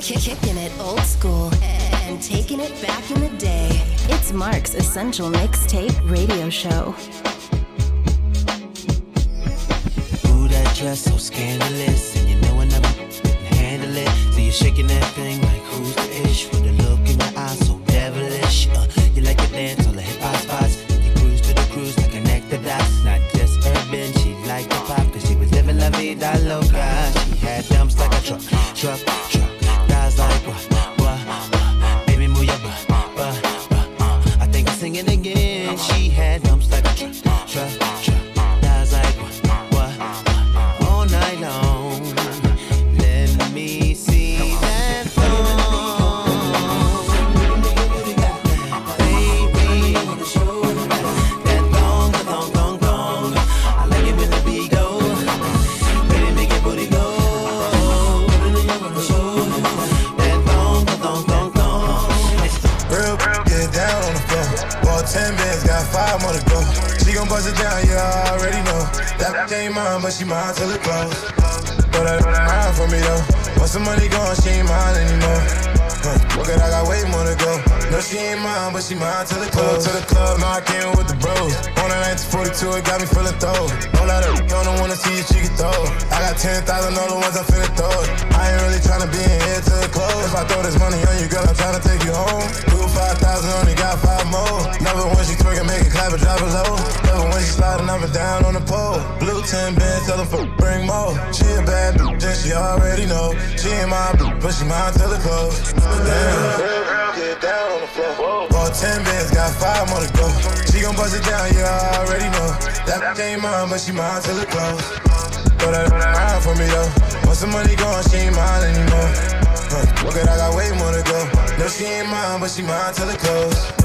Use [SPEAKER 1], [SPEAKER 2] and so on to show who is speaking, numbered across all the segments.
[SPEAKER 1] Kicking it old school and taking it back in the day. It's Mark's Essential Mixtape Radio Show.
[SPEAKER 2] Ooh, that dress so scandalous, and you know I never handle it. So you're shaking that thing like who's the ish with the trap. She
[SPEAKER 3] ain't mine, but she mine till it blows. But I don't hide from me though. Once the money gone, she ain't mine anymore. Huh. Look at, I got way more to go. No, she ain't mine, but she mine to the club. To the club, knock in with the bros. On a 1942, it got me feeling throw. Don't let her, don't wanna see if she can throw. I got 10,000 other ones I'm finna throw. I ain't really tryna be in here to the close. If I throw this money on you, girl, I'm tryna take you home. Do 5,000, only got five more. Never when she twerking, make it clap or drop it low. Never when she sliding up and down on the pole. Blue 10 band, tell them for bring more. She a bad bitch, and she already know. She ain't my bitch, but she mine till it close. Damn. Bought 10 bands, got five more to go. She gon' bust it down, yeah, I already know. That ain't mine, but she mine till it close. Throw that around for me though. Once the money gone, she ain't mine anymore. Huh. Look at I got way more to go. No, she ain't mine, but she mine till it close.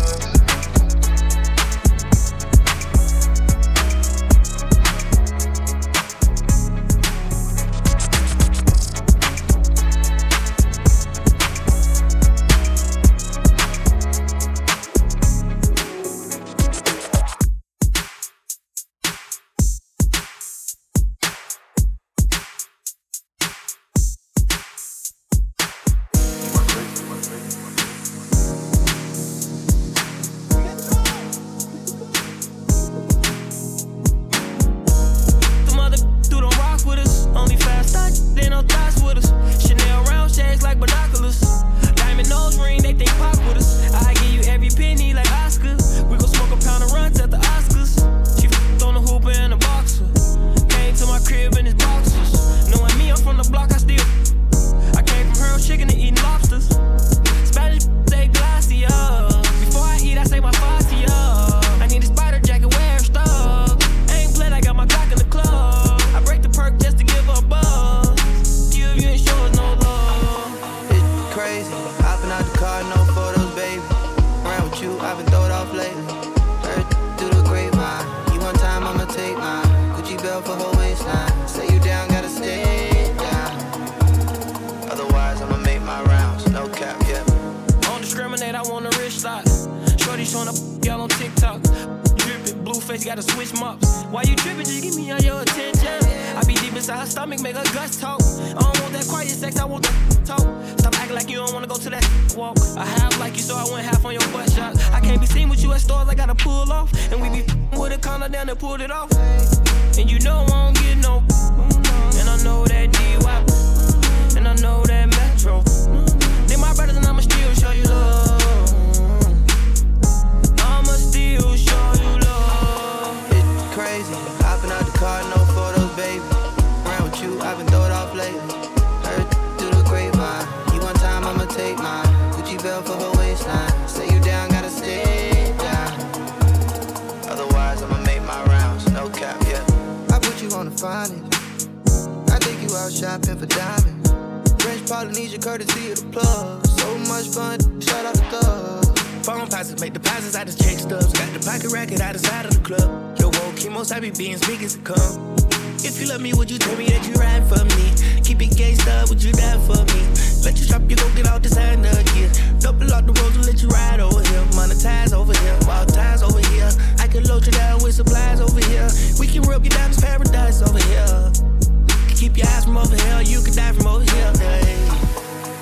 [SPEAKER 4] Die from over here. Hey.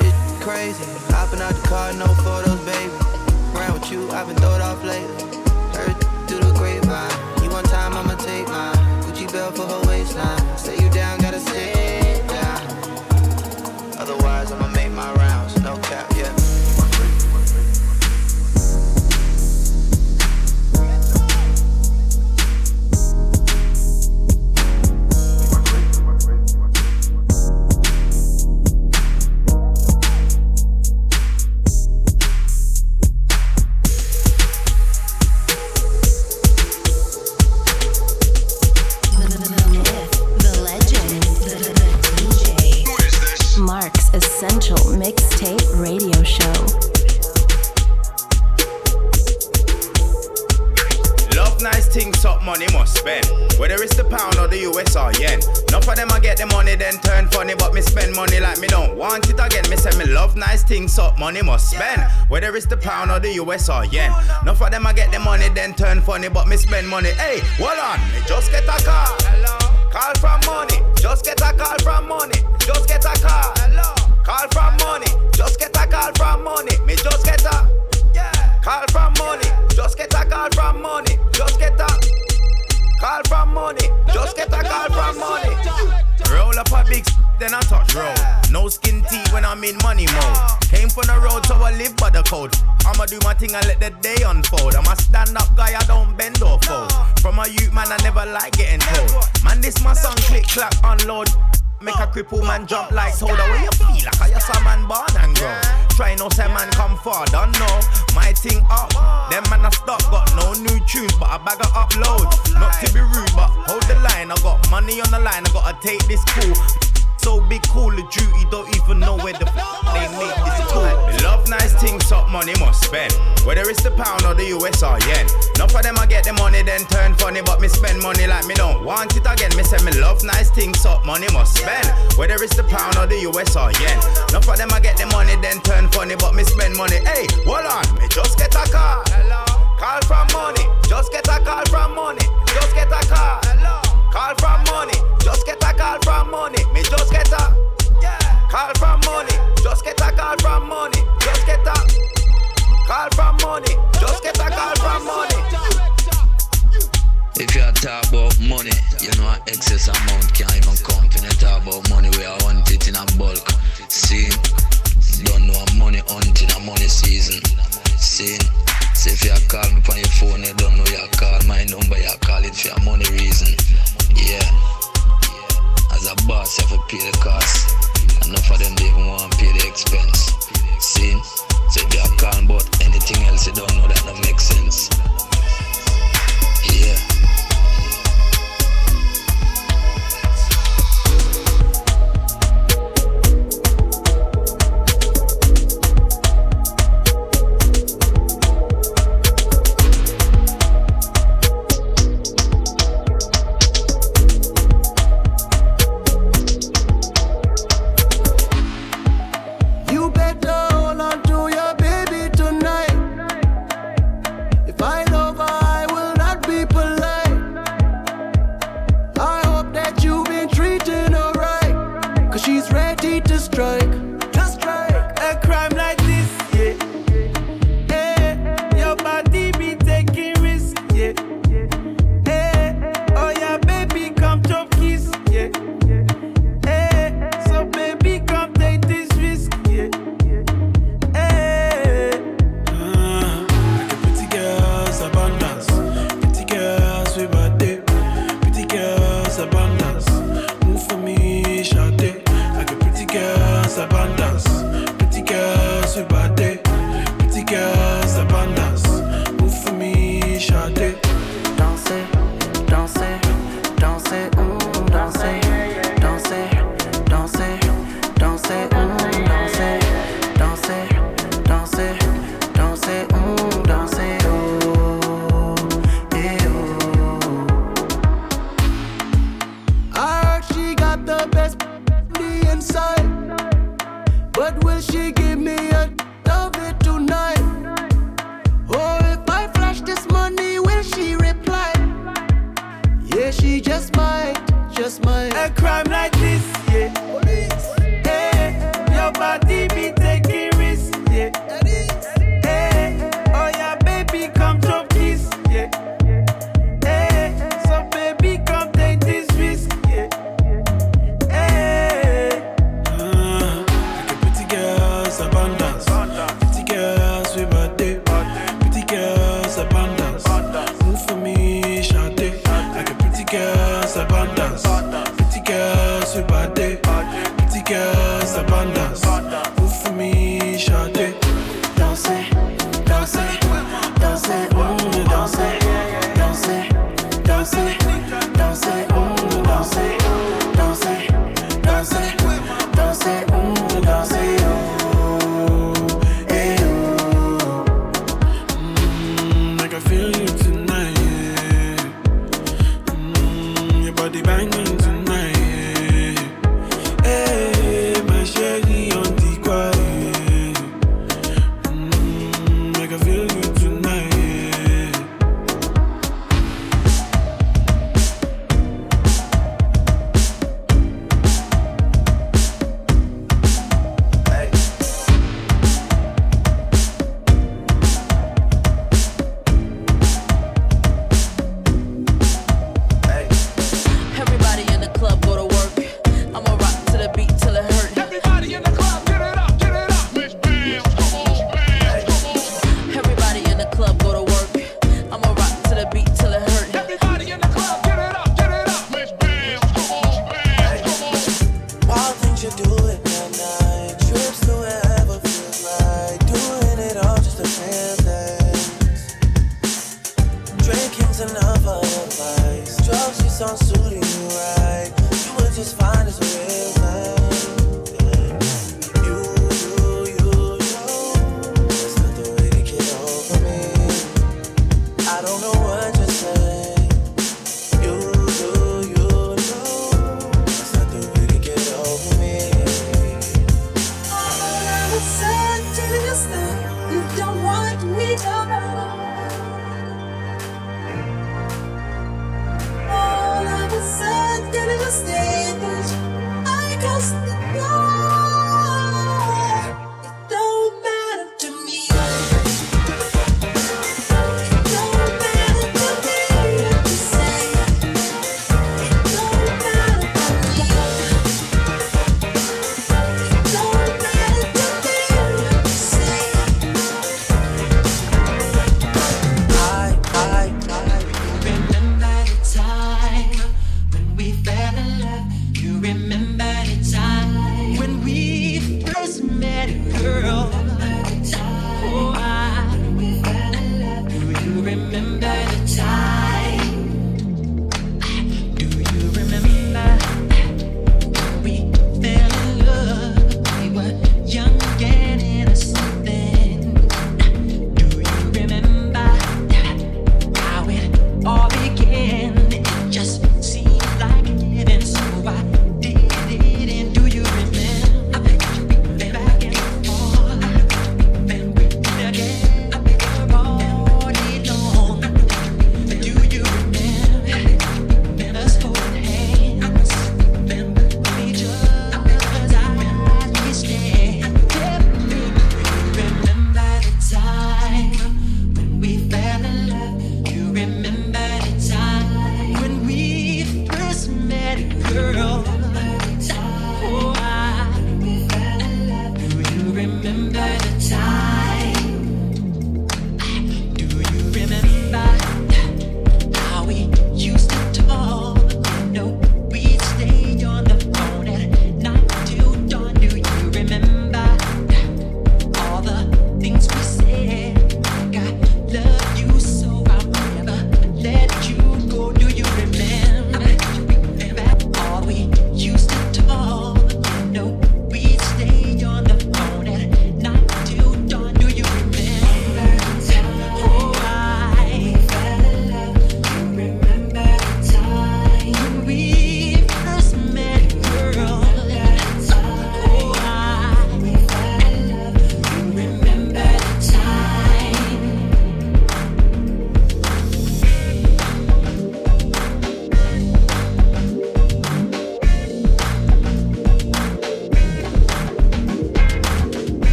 [SPEAKER 5] It's crazy, hopping out the car, no photos, baby. Around with you, I've been throwed off lately. Heard through the grapevine. You want time, I'ma take mine. Gucci belt for her
[SPEAKER 6] then turn funny, but me spend money like me don't want it again. Me say me love nice things, so money must spend. Whether it's the pound or the US or yen. Enough of them I get the money, then turn funny, but me spend money. Hey, hold on, me just get a call. Hello. Call from money, just get a call from money, just get a call. Hello. Call from money, just get a call from money, me just get a. Call from money, just get a call from money, just get a call from money, just get a call from money. Roll up a big s- then I touch road. No skin tea when I'm in money mode. Came from the road, so I live by the code. I'ma do my thing and let the day unfold. I'm a stand up guy, I don't bend or fold. From a youth man, I never like getting told. Man, this my song, click, clap, unload. Make a cripple man jump like soda. Where you feel like I just a man born and grow. Try no say man come far, don't know. My thing up, them man I stop. Got no new tunes, but I bag a upload. Not to be rude, but hold the line. I got money on the line, I gotta take this cool. So big, cool of duty, don't even know where the f- they make this tool. Nice things, up money must spend. Whether it's the pound or the US or yen. Enough of them I get the money, then turn funny, but me spend money like me don't want it again. Me say me love nice things, up money must spend. Whether it's the pound or the US or yen. Enough of them I get the money, then turn funny, but me spend money. Hey, hold on, me just get a call. Hello. Call from money, just get a call from money, just get a call. Hello. Call from money, just get a call from money, me just get a call from money, just get a call from money, just get a call from money, just get a call from money.
[SPEAKER 7] If you talk about money, you know an excess amount can't even come. When you talk about money, we are want it in a bulk. See, don't know a money hunting a money season. See, see if you call me on your phone, you don't know you call my number, you call it for a money reason. Yeah. As a boss, you have to pay the cost.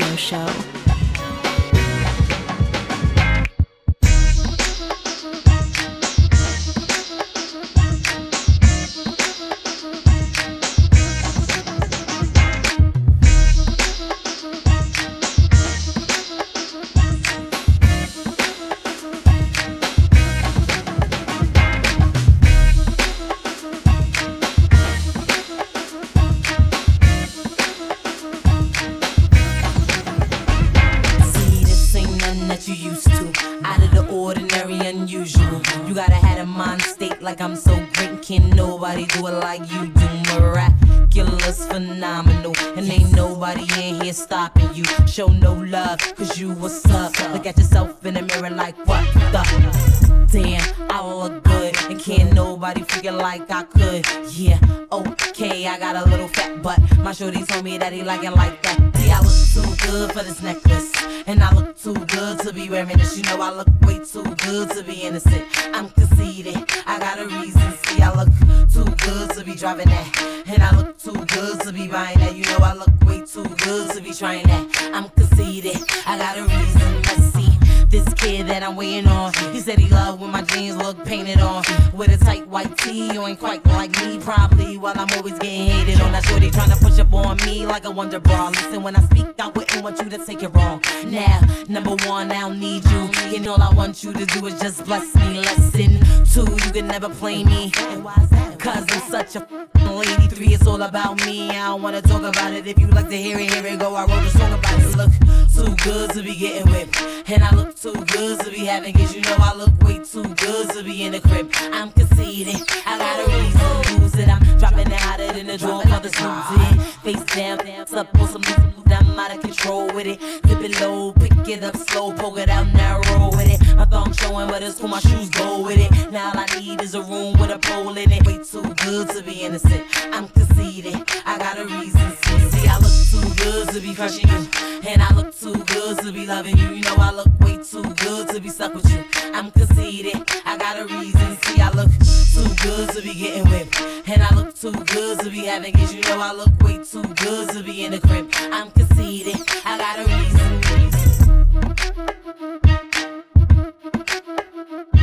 [SPEAKER 8] Radio
[SPEAKER 9] Show.
[SPEAKER 10] Like that. See, I look too good for this necklace. And I look too good to be wearing this. You know, I look way too good to be innocent. I'm conceited. I got a reason. See, I look too good to be driving that. And I look too good to be buying that. You know, I look way too good to be trying that. I'm conceited. I got a reason. Let's see. This kid that I'm waiting on, he said he loved when my jeans look painted on. With a tight white tee, you ain't quite like me, probably. While I'm always getting hated on. That shorty trying to push up on me like a wonder bra. Listen, when I speak, I wouldn't want you to take it wrong. Now, number one, I don't need you. And all I want you to do is just bless me. Lesson two, you can never play me. And? Cause I'm such a lady. Three, it's all about me. I don't wanna talk about it. If you like to hear it, here it go. I wrote a song about it. Look too good to be getting whipped. And I look too good to be having kids. You know I look way too good to be in the crib. I'm conceited. I got a reason to lose it. I'm dropping it hotter than the drawer for the snooze Face down, down, up on some I'm out of control with it. Dip it low, pick it up slow, poke it out narrow with it. My thong showing, but it's cool, my shoes go with it. Now all I need is a room with a pole in it. Way too good to be innocent. I'm conceited. I got a reason. See, see, I look too good to be crushing you. And I look too good to be loving you. You know I look way too good to be stuck with you. I'm conceited. I got a reason. See, I look too good to be getting whipped. And I look too good to be having kids. You know I look way too good to be in the crib. I'm conceited. I got a reason.
[SPEAKER 11] Blazing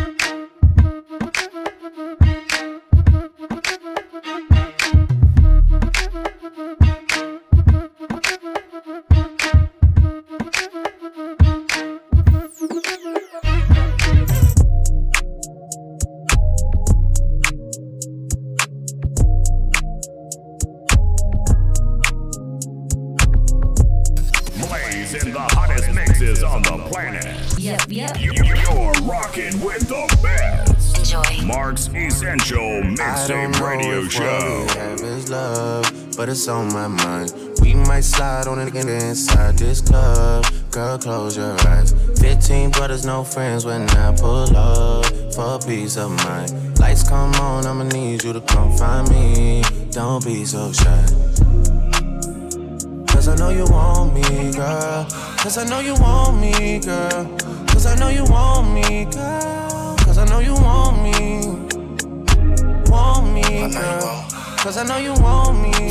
[SPEAKER 11] on.
[SPEAKER 9] Yep, yep.
[SPEAKER 11] You- You're rocking with the best.
[SPEAKER 9] Enjoy.
[SPEAKER 11] Mark's Essential
[SPEAKER 12] I
[SPEAKER 11] Mixtape Radio
[SPEAKER 12] if
[SPEAKER 11] Show.
[SPEAKER 12] What we have is love, but it's on my mind. We might slide on it again inside this club. Girl, close your eyes. 15 brothers, no friends when I pull up for peace of mind. Lights come on, I'ma need you to come find me. Don't be so shy. Cause I know you want me, girl. Cause I know you want me, girl. Cause I know you want me, girl. Cause I know you want me. Want me, girl. Cause I know you want me.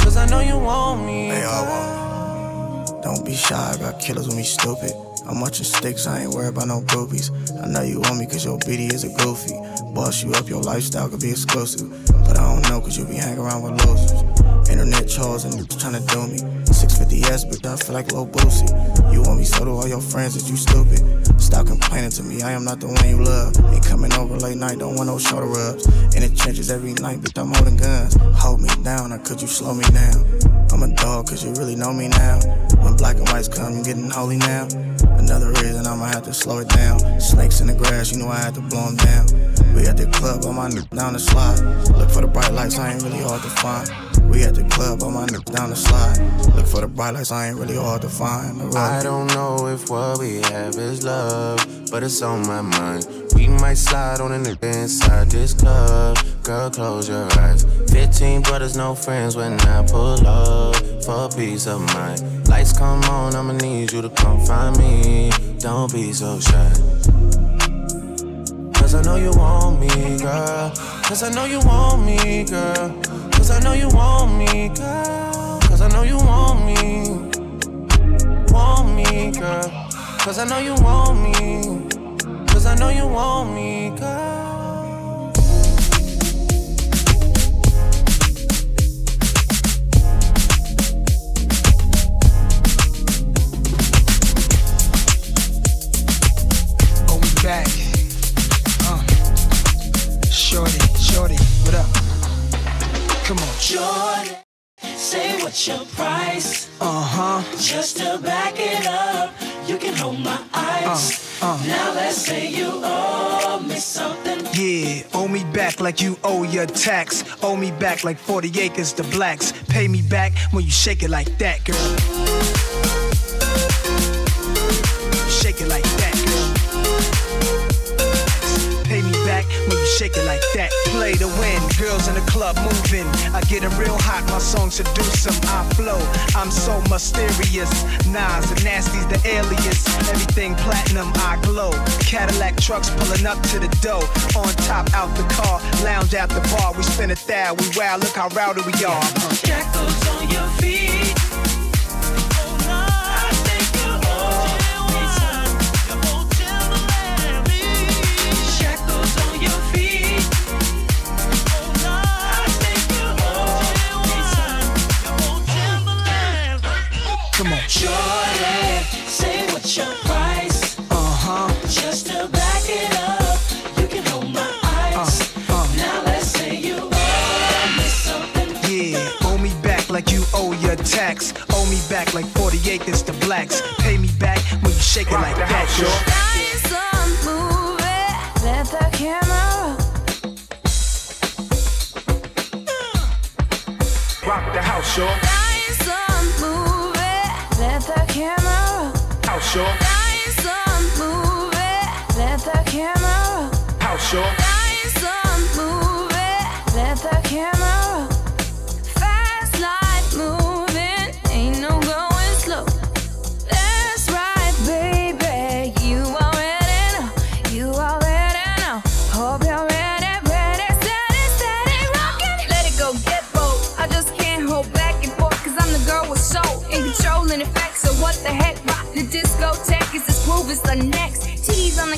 [SPEAKER 12] Cause I know you want me.
[SPEAKER 13] They all want Don't be shy about killers when we stupid. I'm watching sticks, I ain't worried about no groupies. I know you want me cause your BD is a goofy. Boss you up, your lifestyle could be exclusive. But I don't know cause you be hanging around with losers. Internet trolls and niggas tryna do me. 650S, but I feel like Lil Boosie. You want me, so do all your friends, that you stupid. Stop complaining to me, I am not the one you love. Ain't coming over late night, don't want no shoulder rubs. In the trenches every night, but I'm holding guns. Hold me down, or could you slow me down? I'm a dog, cause you really know me now. When black and whites come, you getting holy now. Another reason I'ma have to slow it down. Snakes in the grass, you know I had to blow them down. We at the club, on my nigga down the slide. Look for the bright lights, I ain't really hard to find. We at the club, on my nigga down the slide. Look for the bright lights, I ain't really hard to find.
[SPEAKER 12] I don't know if what we have is love, but it's on my mind. We might slide on a nigga inside this club. Girl, close your eyes. 15 brothers, no friends when I pull up for peace of mind. Lights come on, I'ma need you to come find me. Don't be so shy. Cause I know you want me, girl. Cause I know you want me, girl. Cause I know you want me, girl. Cause I know you want me. want me, girl. Cause I know you want me.
[SPEAKER 14] Like you owe your tax. Owe me back like 40 acres to blacks. Pay me back when you shake it like that, girl. Shake it like that. Play to win, girls in the club moving. I get it real hot, my song seduce them. I flow, I'm so mysterious. Nas, the nasty's the alias. Everything platinum, I glow. Cadillac trucks pulling up to the door. On top, out the car, lounge at the bar. We spin a thou, we wow, look how rowdy we are.
[SPEAKER 15] Shackles on your feet. Some.
[SPEAKER 14] Come on.
[SPEAKER 15] Jordan, say what's your price?
[SPEAKER 14] Uh huh.
[SPEAKER 15] Just to back it up, you can hold my eyes. Now let's say you owe me something.
[SPEAKER 14] Yeah, owe me back like you owe your tax. Owe me back like 40 acres to blacks. Pay me back when you shake it like that, girl.
[SPEAKER 16] Nice on movie, let the camera
[SPEAKER 17] Rock the house, sure. House.
[SPEAKER 16] Nice on movie, let the camera
[SPEAKER 17] House, sure.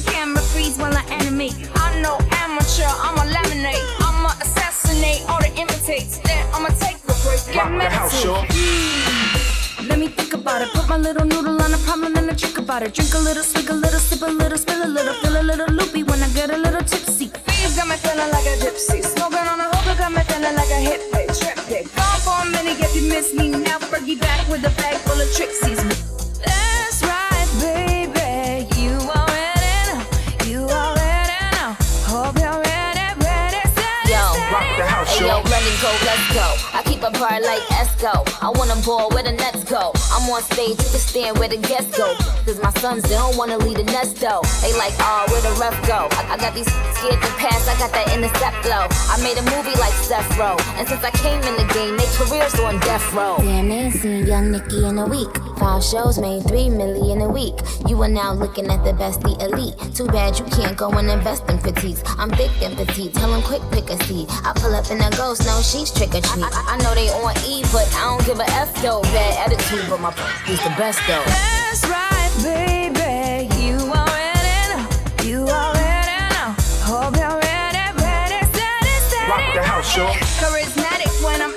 [SPEAKER 16] Camera, freeze while I animate. I'm no amateur, I'ma laminate. I'ma assassinate all the imitates. Then I'ma take a break
[SPEAKER 17] Rock
[SPEAKER 16] and
[SPEAKER 17] the house, sure.
[SPEAKER 16] Mm. Let me think about it. Put my little noodle on a problem and a trick about it. Drink a little, swig a little, sip a little, spill a little, feel a little loopy when I get a little tipsy. Fees got me feeling like a gypsy. Smoking on a hookah got me feeling like a pig, trip pig. Gone for a minute, if you miss me now, Fergie back with a bag full of tricksies.
[SPEAKER 9] Yo, me go, let's go. I keep a bar like Esco. I wanna ball where the nets go. I'm on stage, you can stand where the guests go. Cause my sons, they don't wanna leave the nest though. They like, oh, where the ref go? I, I got these scared to pass, I got that intercept flow. I made a movie like Seth Row. And since I came in the game, they careers on death row.
[SPEAKER 18] Damn, ain't seen young Nicki in a week. Five shows made three million a week. You are now looking at the best, the elite. Too bad you can't go and invest in fatigues. I'm thick and petite, tell 'em quick pick a seat. I pull up in a ghost, no, she's trick or treat. I, I know they on E, but I don't give a F though. Bad attitude, but my he's the best though.
[SPEAKER 16] That's right, baby. You already know. You already know. Hope you're ready, ready, steady, steady.
[SPEAKER 17] Rock the house, sure.
[SPEAKER 16] Charismatic when I'm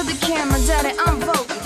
[SPEAKER 16] hold the camera, daddy, I'm vocal.